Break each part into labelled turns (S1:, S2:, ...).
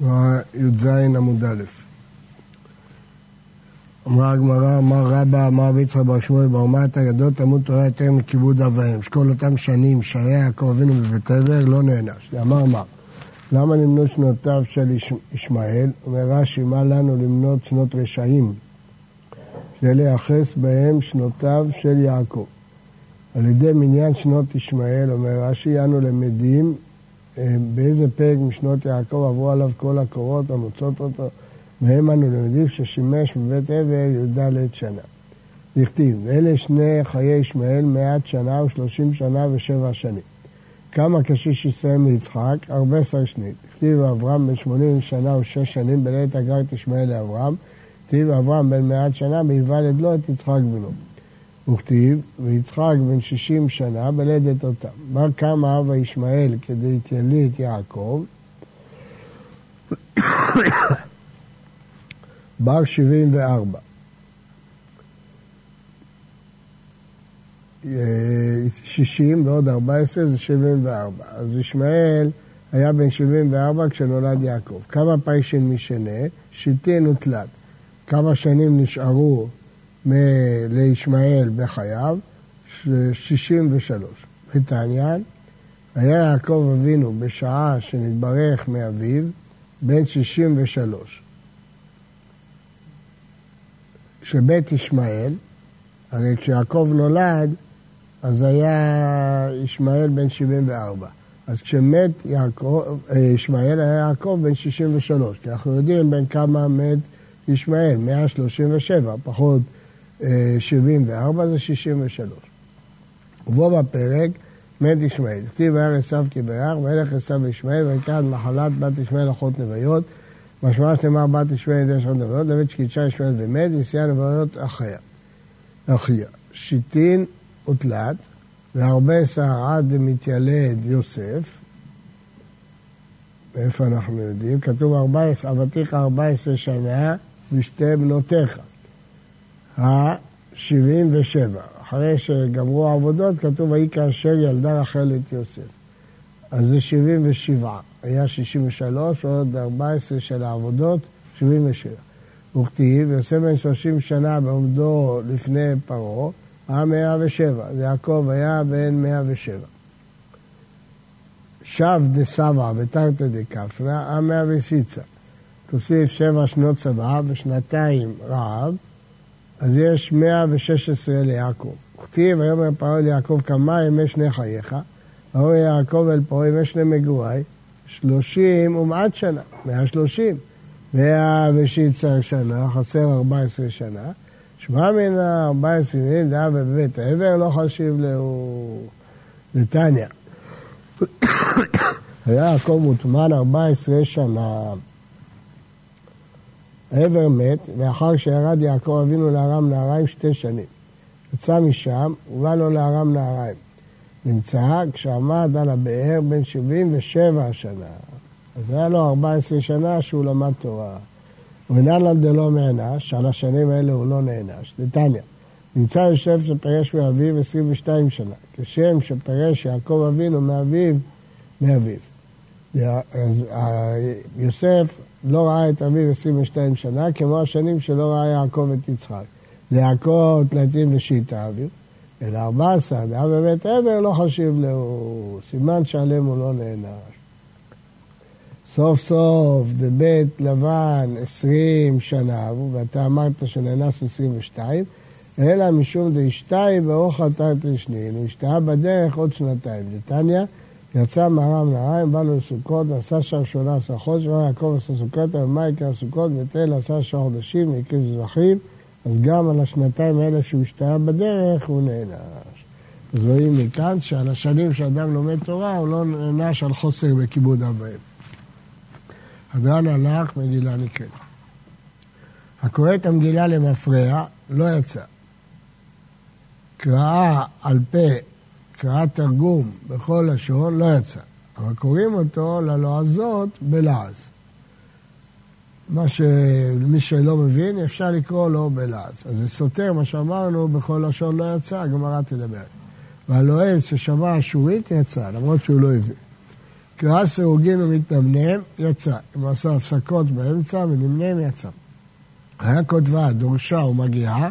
S1: י"ז עמוד א'. אמרה הגמרא, אמר רבא, אמר ביצחק בר שמואל, באומת אגדות תמות תורה יותר מכיבוד אב ואם. שכל אותם שנים שהיה יעקב אבינו בבית עבר לא נענש. אמר אמר, למה למנות שנותיו של ישמעאל? אומר רש"י, מה לנו למנות שנות רשעים? כדי לייחס בהם שנותיו של יעקב. על ידי מניין שנות ישמעאל, אומר רש"י, אנו למדים באיזה פרק משנות יעקב עברו עליו כל הקורות המוצאות אותו, והם אנו למדים ששימש בבית עבר י"ד שנה. נכתיב, ואלה שני חיי ישמעאל מעט שנה ושלושים שנה ושבע שנים. כמה קשיש ישראל מיצחק? הרבה עשר שנית. כתיב אברהם בן שמונים שנה ושש שנים בלעת הגר את ישמעאל לאברהם. כתיב אברהם בן מעט שנה ויוולד לו את יצחק בנו. וכתיב, ויצחק בן שישים שנה בלדת אותם. בר קם אב ישמעאל כדי תלי את יעקב. בר שבעים וארבע. שישים ועוד ארבע עשרה זה שבעים וארבע. אז ישמעאל היה בן שבעים וארבע כשנולד יעקב. כמה פיישין משנה? שיטין ותלת. כמה שנים נשארו לישמעאל בחייו, 63. ותעניין, היה יעקב אבינו בשעה שנתברך מאביו, בן 63. כשבית ישמעאל, הרי כשיעקב נולד, אז היה ישמעאל בן 74. אז כשמת יעקב, אה, ישמעאל היה יעקב בן 63, כי אנחנו יודעים בין כמה מת ישמעאל, 137, פחות 74 זה 63. ובו בפרק מת ישמעאל. כתיב וירא עשיו כבירך, וילך עשיו וישמעאל, ויקרא מחלת בת ישמעאל אחות נוויות. משמע שנאמר בת ישמעאל ידי אחות נוויות, דוד שקידשה ישמעאל ומת, וסייע נוויות אחיה. אחיה. שיטין ותלת, והרבה שערה דמתיילד יוסף. מאיפה אנחנו יודעים? כתוב אבתיך 14 שנה ושתי בנותיך. ה-77. אחרי שגמרו העבודות, כתוב ויהי כאשר ילדה רחל את יוסף. אז זה 77. היה 63, עוד 14 של העבודות, 77. וכתיב, יוסף בן 30 שנה בעומדו לפני פרעה, היה 107. יעקב היה בן 107. שב דסבא בתרתא דקפרא, היה 106. תוסיף שבע שנות צבא ושנתיים רעב, אז יש 116 ליעקב. כתיב, ויאמר פרעה ליעקב כמה ימי שני חייך, ויאמר יעקב אל פרעה ימי שני מגורי, שלושים ומעט שנה, 130. מאה ושיצר שנה, חסר 14 שנה. שמע מן ה-14 שנים, דעה בבית העבר, לא חשיב לו נתניה. היה יעקב מוטמן 14 שנה. העבר מת, ואחר שירד יעקב אבינו לארם נהריים שתי שנים. יצא משם, ובא לו לארם נהריים. נמצא כשעמד על הבאר בן 77 שנה. אז היה לו 14 שנה שהוא למד תורה. ונען למדלו נענש, על השנים האלה הוא לא נענש. נתניה, נמצא יושב שפרש מאביו 22 שנה, כשם שפרש יעקב אבינו מאביו, מאביו. אז יוסף לא ראה את אביו 22 שנה, כמו השנים שלא ראה יעקב את יצחק. ליעקב תלתים ושיטה אביו, אלא 14, דעה בבית עבר לא חשיב לו, סימן שעליהם הוא לא נענש. סוף סוף דבית לבן 20 שנה, ואתה אמרת שנאנס 22, אלא משום דאשתאי ואורך תת לשנין, אשתה בדרך עוד שנתיים. נתניה יצא מהרם נהריים, באנו לסוכות, עשה שם שמונה עשרה חודש, ראה יעקב עשה סוכות, אבל מה יקרא סוכות? ותל עשה שעה חודשים, והקריב זבחים, אז גם על השנתיים האלה שהוא השתהה בדרך, הוא נענש. אז רואים מכאן שעל השנים שאדם לומד תורה, הוא לא נענש על חוסר בכיבוד אב ואם. הדרן הלך, מגילה נקראת. הקורא את המגילה למפרע, לא יצא. קראה על פה קראת תרגום בכל לשון לא יצא, אבל קוראים אותו ללועזות בלעז. מה שמי שלא מבין, אפשר לקרוא לו בלעז. אז זה סותר מה שאמרנו, בכל לשון לא יצא, הגמרא תדבר. והלועז ששמע אשורית יצא, למרות שהוא לא הבין. קרא סירוגין ומתנמנם, יצא. אם הוא עשה הפסקות באמצע ונמנם, יצא. היה כותבה, דורשה ומגיעה,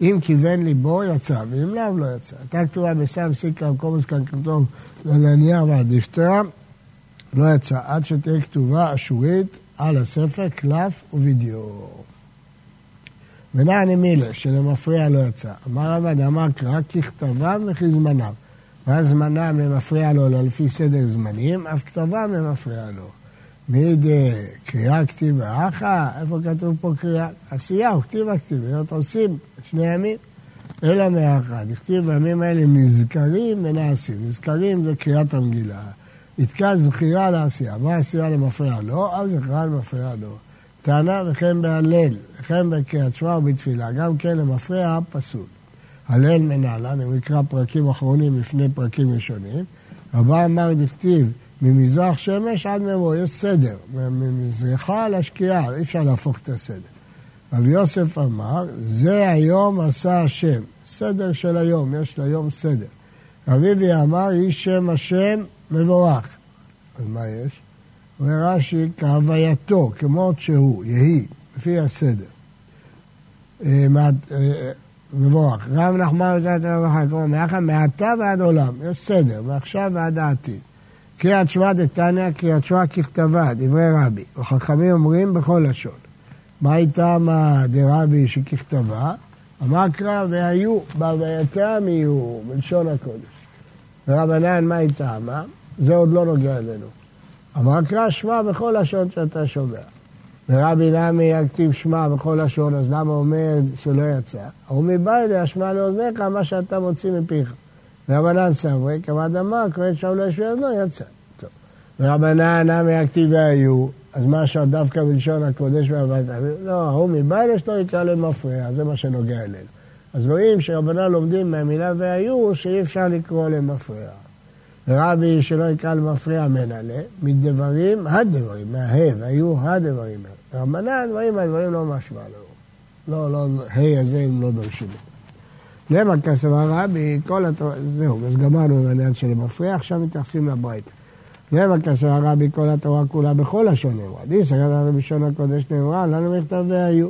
S1: אם כיוון ליבו, יצא, ואם לאו, לא יצא. הייתה כתובה בסם סיקרא קומוס קנקנטום לנייר והדיפטרה, לא יצא, עד שתהיה כתובה אשורית על הספר, קלף ובדיו. ונעני מילה, שלמפריע לא יצא. אמר רבא דאמר קרא ככתבם וכזמנם. ואז זמנם למפריע לו לא לפי סדר זמנים, אף כתבם למפריע לו. מידי קריאה כתיבה אחא, איפה כתוב פה קריאה? עשייה הוא כתיבה עושים שני ימים. אלא מאחד, הכתיב בימים האלה נזכרים ונעשים. נזכרים זה קריאת המגילה. יתקע זכירה לעשייה. מה עשייה למפריע לו? אף זכירה למפריע לו. טענה וכן בהלל, וכן בקריאת שמע ובתפילה, גם כן למפריע פסול. הלל מנהלן, הוא יקרא פרקים אחרונים לפני פרקים ראשונים. רבה אמר דכתיב ממזרח שמש עד מבוא, יש סדר, ממזרחה לשקיעה, אי אפשר להפוך את הסדר. רבי יוסף אמר, זה היום עשה השם, סדר של היום, יש ליום סדר. רביבי אמר, יהי שם השם מבורך. אז מה יש? אומר רש"י, כהווייתו, כמות שהוא, יהי, לפי הסדר. אה, אה, מבורך. רב נחמן וזאת הרווחה, כלומר, מעתה ועד עולם, יש סדר, מעכשיו ועד העתיד. קריאת שמע דתניא, קריאת שמע ככתבה, דברי רבי. וחכמים אומרים בכל לשון. מה איתם דרבי שככתבה? אמר קרא והיו, בהווייתם יהיו, בלשון הקודש. ורבנן, מה איתם? זה עוד לא נוגע אלינו. אמר קרא שמע בכל לשון שאתה שומע. ורבי נמי יכתיב שמע בכל לשון, אז למה אומר שלא יצא? הוא מבא אלי השמע לאוזניך מה שאתה מוציא מפיך. ורבנן סברי, כמד אמר, קורא שאול לא ישבי אוזנו, יצא. ורבנן נמי יכתיב והיו, אז מה עכשיו דווקא בלשון הקודש והבית, לא, ההוא מבעל לא יקרא למפריע, זה מה שנוגע אלינו. אז רואים שרבנן לומדים מהמילה והיו, שאי אפשר לקרוא למפריע. ורבי שלא יקרא למפריע מנהלה, מדברים הדברים, מההב, היו הדברים. רבנן דברים, הדברים לא משמע לו. לא, לא, ה' הזה הם לא דורשים. למה כסבר רבי, כל התורה, זהו, אז גמרנו עם העניין של המפריע, עכשיו מתייחסים לברית. למה כסבר רבי, כל התורה כולה בכל לשון נאמרה. די סגרת בלשון הקודש נאמרה, לנו מכתב והיו.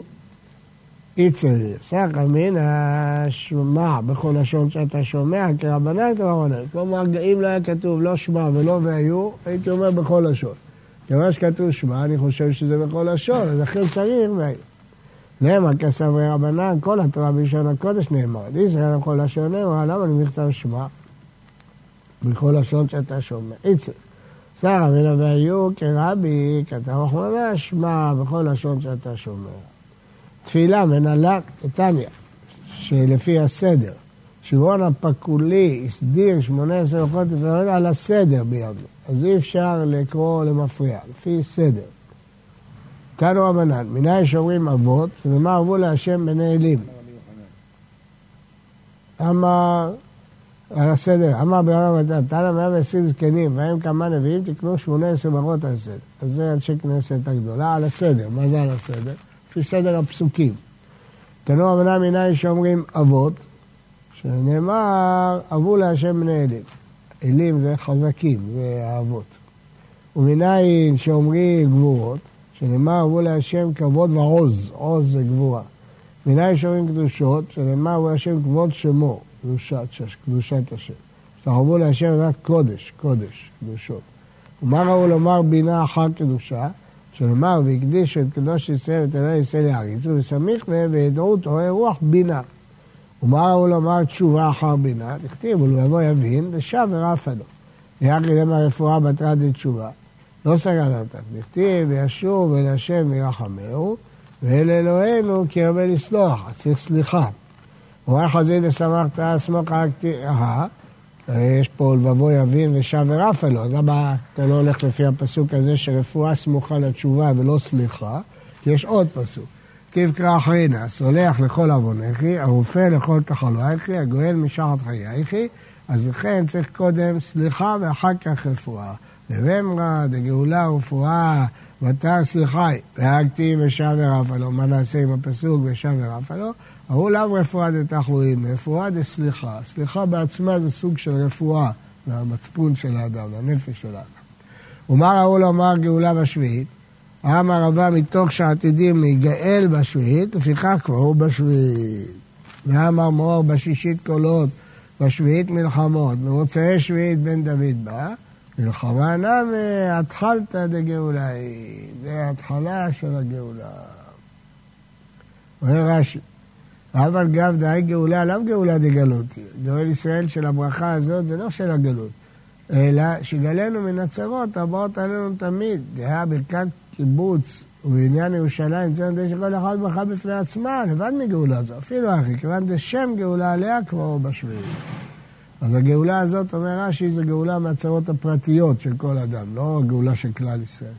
S1: איצרי, סך אמין השמע בכל לשון שאתה שומע, כרבנן כרבנן. כלומר, אם לא היה כתוב לא שמע ולא והיו, הייתי אומר בכל לשון. כיוון שכתוב שמע, אני חושב שזה בכל לשון, אז לכן צריך והיו. נאמר כסברי רבנן, כל התורה בלשון הקודש נאמר. ישראל בכל לשון נאמר, למה אני מכתב שמע? בכל לשון שאתה שומע. איצרי. שר אבינו והיו כרבי, כתב אחרונה, שמע בכל לשון שאתה שומע. תפילה מנהלה נתניה, שלפי הסדר. שמעון הפקולי הסדיר שמונה עשר הלכות לפני על הסדר ביבנה. אז אי אפשר לקרוא למפריע, לפי סדר. תנו רבנן, מנין שאומרים אבות, ומה אבו להשם בני אלים. אמר, על הסדר, אמר מתן, תנא 120 זקנים, והם כמה נביאים, תקנו 18 ברות על הסדר. אז זה אנשי כנסת הגדולה, על הסדר. מה זה על הסדר? לפי סדר הפסוקים. תנו רבנן מנין שאומרים אבות, שנאמר, אבו להשם בני אלים. אלים זה חזקים, זה האבות. ומנין שאומרים גבורות, שנאמר אבו להשם כבוד ועוז, עוז זה גבורה. מנין שאומרים קדושות, שנאמר אבו להשם כבוד שמו, קדושת, קדושת השם. שתחרבו להשם רק קודש, קודש, קדושות. ומה ראו לומר בינה אחר קדושה? שנאמר והקדיש את קדוש ישראל ואת אלוהי ישראל יעריצו וסמיך להם וידעו תורי רוח בינה. ומה ראו לומר תשובה אחר בינה? תכתיב ולבוא יבין ושב ורף לו. ויחי להם הרפואה בתרת לתשובה. לא סגרת אותך, דכתיב וישוב אל השם וירחמהו ואל אלוהינו כי הרבה לסלוח, צריך סליחה. ומה חזית ושמחת אסמוך תראה יש פה לבבו יבין ושב ורפה לו, למה אתה לא הולך לפי הפסוק הזה שרפואה סמוכה לתשובה ולא סליחה? כי יש עוד פסוק. תבקרא אחרינה, סולח לכל עוונכי, הרופא לכל תחלואיכי, הגואל משחת חייכי, אז לכן צריך קודם סליחה ואחר כך רפואה. לבמרא, דגאולה ורפואה, ותר סליחי, והגתי ושב ורפה לו, מה נעשה עם הפסוק ושב ורפה לו? ההוא לאו רפואה דתחלואים, רפואה דסליחה. סליחה בעצמה זה סוג של רפואה למצפון של האדם, לנפש של האדם. ומה ראו לומר גאולה בשביעית? אמר רבה מתוך שעתידים להיגאל בשביעית, לפיכך כבר הוא בשביעית. ואמר מאור בשישית קולות, בשביעית מלחמות, במוצאי שביעית בן דוד בא, התחלתא דגאולה היא, זה ההתחלה של הגאולה. אומר רש"י, אבל גב דאי גאולה, לאו גאולה דגלות. גאול ישראל של הברכה הזאת זה לא של הגלות, אלא שגלנו מן הצרות הבאות עלינו תמיד. דהה ברכת קיבוץ ובעניין ירושלים, זה נדמה שכל אחד ברכה בפני עצמה, לבד מגאולה זו, אפילו אחי, כיוון זה שם גאולה עליה כבר בשביעי. אז הגאולה הזאת, אומר רש"י, זה גאולה מהצרות הפרטיות של כל אדם, לא הגאולה של כלל ישראל.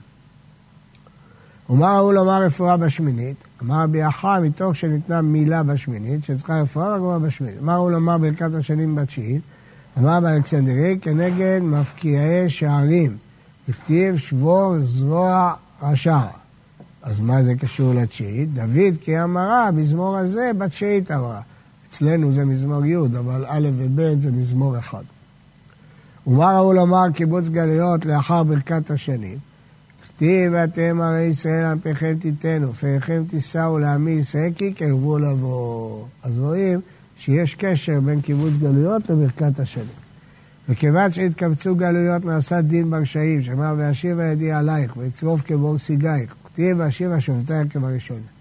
S1: ומה ראו לומר רפואה בשמינית? אמר רבי אחא, מתוך שניתנה מילה בשמינית, שצריכה רפואה וגמרא בשמינית. מה ראו לומר ברכת השנים בתשיעית? אמר באלכסנדרי, כנגד מפקיעי שערים, הכתיב שבור זרוע רשע. אז מה זה קשור לתשיעית? דוד כי אמרה, מזמור הזה בתשיעית אמרה. אצלנו זה מזמור י', אבל א' וב' זה מזמור אחד. ומה ראו לומר קיבוץ גלויות לאחר ברכת השנים? כתיב ואתם הרי ישראל על פיכם תיתנו, פיכם תישאו לעמי ישראל כי קרבו לבוא. אז רואים שיש קשר בין קיבוץ גלויות לברכת השנים. וכיוון שהתקבצו גלויות נעשה דין ברשעים, שאמר ואשיבה ידי עלייך ויצרוף כבור סיגייך, כתיב ואשיבה שופטייך כבראשון.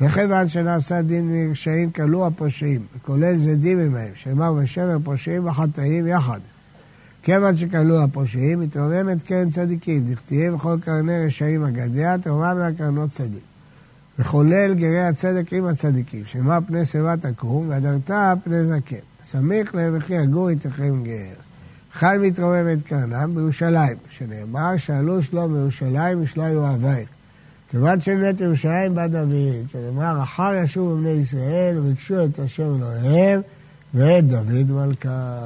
S1: וכיוון שנעשה דין מרשעים כלו הפושעים, וכולל זדים עמהם, שאמר ושבר פושעים וחטאים יחד. כיוון שכלו הפושעים, מתרוממת קרן צדיקים, דכתיב וכל קרני רשעים אגדיה, תרומם לה קרנות צדיק. וחולל גרי הצדק עם הצדיקים, שמה פני שיבה תקום, והדרת פני זקן. סמיך להם וכי יגור איתכם גר. חל מתרוממת קרנם בירושלים, שנאמר, שאלו שלום בירושלים ושלום אוהבייך. כיוון שבית ירושלים בא דוד, שנאמר, אחר ישובו בני ישראל וביקשו את השם אלוהיהם ואת דוד מלכה.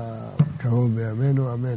S1: קרוב בימינו, אמן.